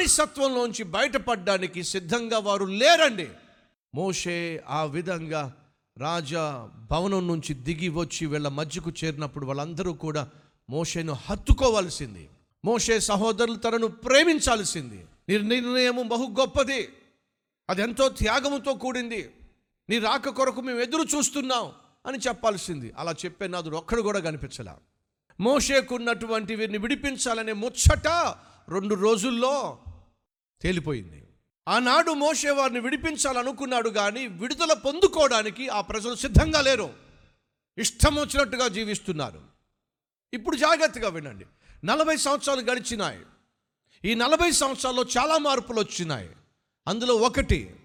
బానిసత్వంలోంచి బయటపడడానికి సిద్ధంగా వారు లేరండి. మోషే ఆ విధంగా రాజా భవనం నుంచి దిగి వచ్చి వీళ్ళ మధ్యకు చేరినప్పుడు వాళ్ళందరూ కూడా మోషేను హత్తుకోవాల్సింది. మోషే సహోదరులు తనను ప్రేమించాల్సింది. నీ నిర్ణయము బహు గొప్పది. అది ఎంతో త్యాగముతో కూడింది. నీ రాక కొరకు మేము ఎదురు చూస్తున్నాం అని చెప్పాల్సింది. అలా చెప్పే నాదుడు ఒక్కడు కూడా కనిపించలా. మోషేకున్నటువంటి వీరిని విడిపించాలనే ముచ్చట రెండు రోజుల్లో తేలిపోయింది. ఆనాడు మోషే వారిని విడిపించాలనుకున్నాడు కానీ విడుదల పొందుకోవడానికి ఆ ప్రజలు సిద్ధంగా లేరు. ఇష్టం వచ్చినట్టుగా జీవిస్తున్నారు. ఇప్పుడు జాగ్రత్తగా వినండి. నలభై సంవత్సరాలు గడిచినాయి. ఈ నలభై సంవత్సరాల్లో చాలా మార్పులు వచ్చినాయి. అందులో ఒకటి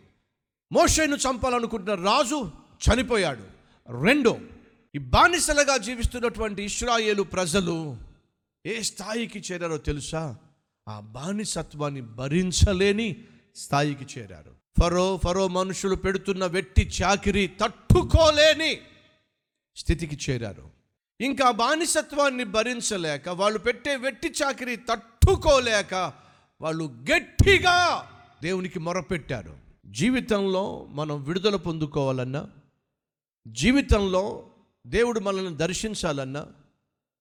మోషేను చంపాలనుకుంటున్న రాజు చనిపోయాడు. రెండు ఈ బానిసలుగా జీవిస్తున్నటువంటి ఇస్రాయేలు ప్రజలు ఏ స్థాయికి చేరారో తెలుసా? ఆ బానిసత్వాన్ని భరించలేని స్థాయికి చేరారు. ఫరో ఫరో మనుషులు పెడుతున్న వెట్టి చాకిరి తట్టుకోలేని స్థితికి చేరారు. ఇంకా బానిసత్వాన్ని భరించలేక వాళ్ళు పెట్టే వెట్టి చాకిరి తట్టుకోలేక వాళ్ళు గట్టిగా దేవునికి మొరపెట్టారు. జీవితంలో మనం విడుదల పొందుకోవాలన్నా జీవితంలో దేవుడు మనల్ని దర్శించాలన్నా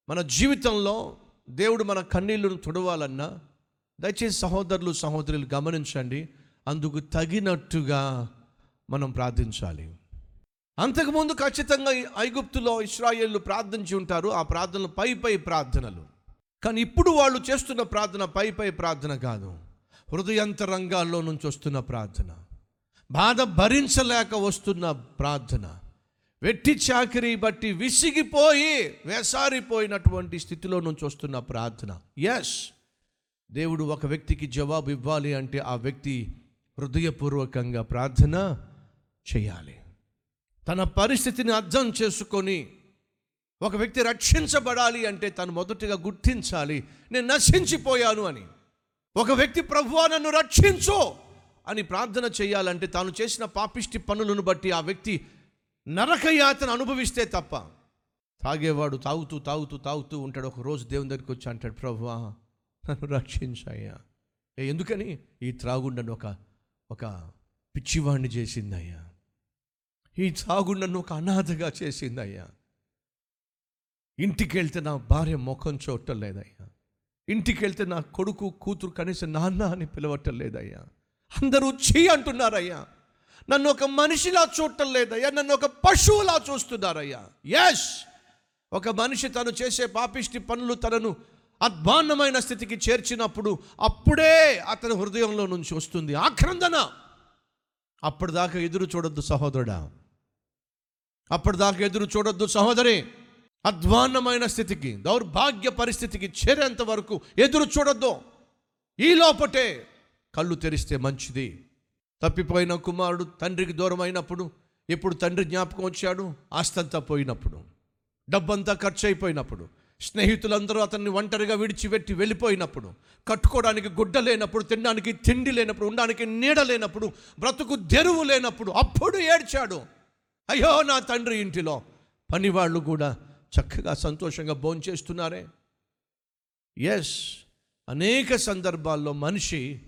మన జీవితంలో దేవుడు మన కన్నీళ్ళను తుడవాలన్నా దయచేసి సహోదరులు సహోదరులు గమనించండి. అందుకు తగినట్టుగా మనం ప్రార్థించాలి. అంతకుముందు ఖచ్చితంగా ఐగుప్తులో ఇస్రాయేళ్ళు ప్రార్థించి ఉంటారు. ఆ ప్రార్థనలు పై పై ప్రార్థనలు. కానీ ఇప్పుడు వాళ్ళు చేస్తున్న ప్రార్థన పై పై ప్రార్థన కాదు. హృదయంతరంగాల్లో నుంచి వస్తున్న ప్రార్థన. బాధ భరించలేక వస్తున్న ప్రార్థన. వెట్టి చాకిరి బట్టి విసిగిపోయి వేసారిపోయినటువంటి స్థితిలో నుంచి వస్తున్న ప్రార్థన. ఎస్ దేవుడు ఒక వ్యక్తికి జవాబు ఇవ్వాలి అంటే ఆ వ్యక్తి హృదయపూర్వకంగా ప్రార్థన చేయాలి. తన పరిస్థితిని అర్థం చేసుకొని ఒక వ్యక్తి రక్షించబడాలి అంటే తను మొదటిగా గుర్తించాలి నేను నశించిపోయాను అని. ఒక వ్యక్తి ప్రభువా నన్ను రక్షించు అని ప్రార్థన చేయాలంటే తాను చేసిన పాపిష్టి పనులను బట్టి ఆ వ్యక్తి నరకయాతను అనుభవిస్తే తప్ప తాగేవాడు తాగుతూ తాగుతూ తాగుతూ ఉంటాడు. ఒక రోజు దేవుని దగ్గరికి వచ్చి అంటాడు ప్రభువా నన్ను రక్షించాయ్యా. ఎందుకని? ఈ త్రాగుడు నన్ను ఒక ఒక పిచ్చివాణ్ణి చేసిందయ్యా. ఈ త్రాగుడు నన్ను ఒక అనాథగా చేసిందయ్యా. ఇంటికి వెళ్తే నా భార్య ముఖం చూడటం లేదయ్యా ఇంటికి వెళ్తే నా కొడుకు కూతురు కనీసం నాన్న అని పిలవటం లేదయ్యా అందరూ చీ అంటున్నారయ్యా. నన్ను ఒక మనిషిలా చూడటం లేదయ్యా నన్ను ఒక పశువులా చూస్తున్నారయ్యా. ఎస్ ఒక మనిషి తను చేసే పాపిష్టి పనులు తనను అధ్వాన్నమైన స్థితికి చేర్చినప్పుడు అప్పుడే అతని హృదయంలో నుంచి వస్తుంది ఆక్రందన అప్పటిదాకా ఎదురు చూడొద్దు సహోదరుడా. అప్పటిదాకా ఎదురు చూడొద్దు సహోదరి. అధ్వాన్నమైన స్థితికి దౌర్భాగ్య పరిస్థితికి చేరేంత వరకు ఎదురు చూడొద్దు. ఈ లోపటే కళ్ళు తెరిస్తే మంచిది. తప్పిపోయిన కుమారుడు తండ్రికి దూరం అయినప్పుడు ఇప్పుడు తండ్రి జ్ఞాపకం వచ్చాడు? ఆస్తంతా పోయినప్పుడు. డబ్బంతా ఖర్చు అయిపోయినప్పుడు. స్నేహితులందరూ అతన్ని ఒంటరిగా విడిచిపెట్టి వెళ్ళిపోయినప్పుడు కట్టుకోవడానికి గుడ్డ లేనప్పుడు తినడానికి తిండి లేనప్పుడు ఉండడానికి నీడ లేనప్పుడు బ్రతుకు తెరువు లేనప్పుడు అప్పుడు ఏడ్చాడు. అయ్యో నా తండ్రి ఇంటిలో పనివాళ్ళు కూడా చక్కగా సంతోషంగా భోంచేస్తున్నారే ఎస్ అనేక సందర్భాల్లో మనిషి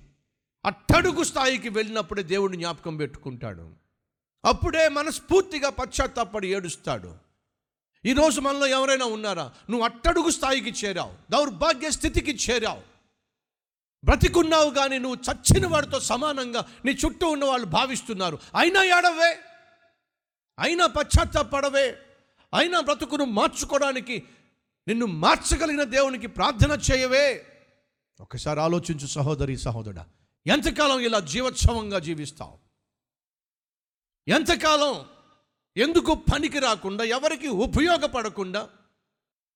అట్టడుగు స్థాయికి వెళ్ళినప్పుడే దేవుడిని జ్ఞాపకం పెట్టుకుంటాడు. అప్పుడే మనస్ఫూర్తిగా పశ్చాత్తాపడి ఏడుస్తాడు. ఈరోజు మనలో ఎవరైనా ఉన్నారా? నువ్వు అట్టడుగు స్థాయికి చేరావు. దౌర్భాగ్య స్థితికి చేరావు. బ్రతికున్నావు కానీ నువ్వు చచ్చిన వాడితో సమానంగా నీ చుట్టూ ఉన్న వాళ్ళు భావిస్తున్నారు. అయినా ఏడవే. అయినా పశ్చాత్తాపడవే. అయినా బ్రతుకును మార్చుకోవడానికి నిన్ను మార్చగలిగిన దేవునికి ప్రార్థన చేయవే. ఒకసారి ఆలోచించు సహోదరి సహోదరుడా. ఎంతకాలం ఇలా జీవోత్సవంగా జీవిస్తావు? ఎంతకాలం? ఎందుకు పనికి రాకుండా ఎవరికి ఉపయోగపడకుండా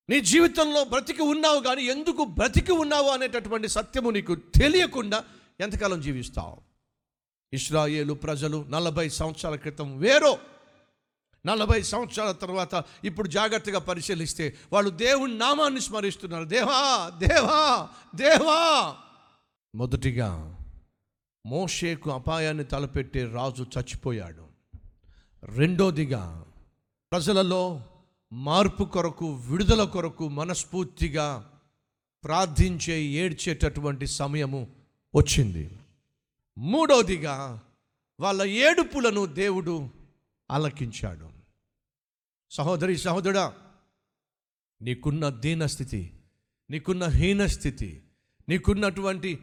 నీ జీవితంలో బ్రతికి ఉన్నావు కానీ ఎందుకు బ్రతికి ఉన్నావు అనేటటువంటి సత్యము నీకు తెలియకుండా ఎంతకాలం జీవిస్తావు? ఇస్రాయేలు ప్రజలు నలభై సంవత్సరాల క్రితం వేరో నలభై సంవత్సరాల తర్వాత ఇప్పుడు జాగ్రత్తగా పరిశీలిస్తే వాళ్ళు దేవుని నామాన్ని స్మరిస్తున్నారు. దేవా దేవా దేవా! మొదటిగా మోషేకు అపాయాన్ని తలపెట్టే రాజు చచ్చిపోయాడు. రెండోదిగా ప్రజలలో మార్పు కొరకు విడుదల కొరకు మనస్ఫూర్తిగా ప్రార్థించే ఏడ్చేటటువంటి సమయము వచ్చింది. మూడవదిగా వాళ్ళ ఏడుపులను దేవుడు ఆలకించాడు. సహోదరి సహోదరుడా నీకున్న దీనస్థితి నీకున్న హీనస్థితి నీకున్నటువంటి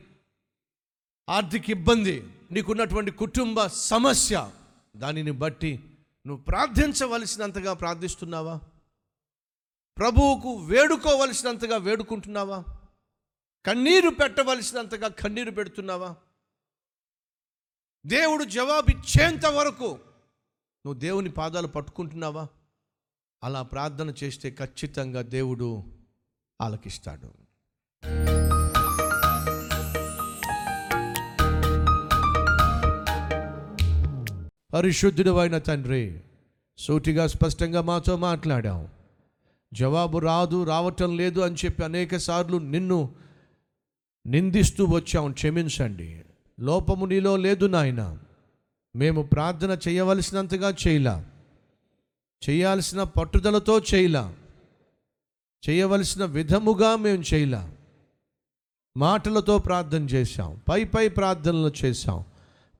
ఆర్థిక ఇబ్బంది నీకున్నటువంటి కుటుంబ సమస్య దానిని బట్టి నువ్వు ప్రార్థించవలసినంతగా ప్రార్థిస్తున్నావా? ప్రభువుకు వేడుకోవలసినంతగా వేడుకుంటున్నావా? కన్నీరు పెట్టవలసినంతగా కన్నీరు పెడుతున్నావా? దేవుడు జవాబిచ్చేంత వరకు నువ్వు దేవుని పాదాలు పట్టుకుంటున్నావా? అలా ప్రార్థన చేస్తే ఖచ్చితంగా దేవుడు ఆలకిస్తాడు. పరిశుద్ధుడు అయిన తండ్రి సూటిగా స్పష్టంగా మాతో మాట్లాడాం జవాబు రాదు రావటం లేదు అని చెప్పి అనేక సార్లు నిన్ను నిందిస్తూ వచ్చాం. క్షమించండి. లోపము నీలో లేదు నాయన. మేము ప్రార్థన చేయవలసినంతగా చేయలా. చేయాల్సిన పట్టుదలతో చేయలా. చేయవలసిన విధముగా మేము చేయలా. మాటలతో ప్రార్థన చేశాం. పై పై ప్రార్థనలు చేశాం.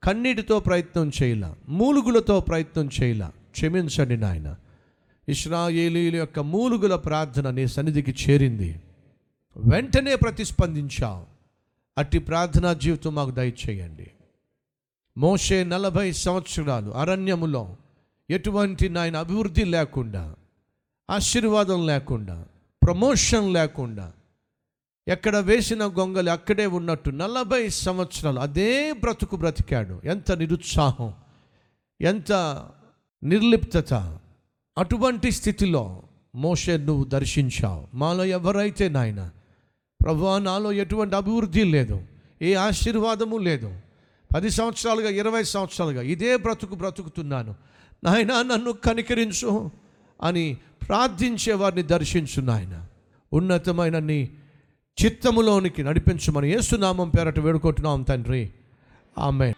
కన్నీటితో ప్రయత్నం చేయలా మూలుగులతో ప్రయత్నం చేయలా. క్షమించండి నాయన. ఇస్రాయేలీల యొక్క మూలుగుల ప్రార్థన నీ సన్నిధికి చేరింది. వెంటనే ప్రతిస్పందించావు. అట్టి ప్రార్థనా జీవితం మాకు దయచేయండి. మోషే నలభై సంవత్సరాలు అరణ్యములో ఎటువంటి నాయన అభివృద్ధి లేకుండా ఆశీర్వాదం లేకుండా ప్రమోషన్ లేకుండా ఎక్కడ వేసిన గొంగలి అక్కడే ఉన్నట్టు నలభై సంవత్సరాలు అదే బ్రతుకు బ్రతికాడు. ఎంత నిరుత్సాహం ఎంత నిర్లిప్తత. అటువంటి స్థితిలో మోషే నువ్వు దర్శించావు. మాలో ఎవరైతే నాయన ప్రభా నాలో ఎటువంటి అభివృద్ధి లేదు ఏ ఆశీర్వాదము లేదు. పది సంవత్సరాలుగా ఇరవై సంవత్సరాలుగా ఇదే బ్రతుకు బ్రతుకుతున్నాను. నాయన నన్ను కనికరించు అని ప్రార్థించే వారిని దర్శించు నాయన. ఉన్నతమైన నీ చిత్తములోనికి నడిపించమని ఏసునామం పేరట వేడుకుంటున్నాం తండ్రి. ఆమె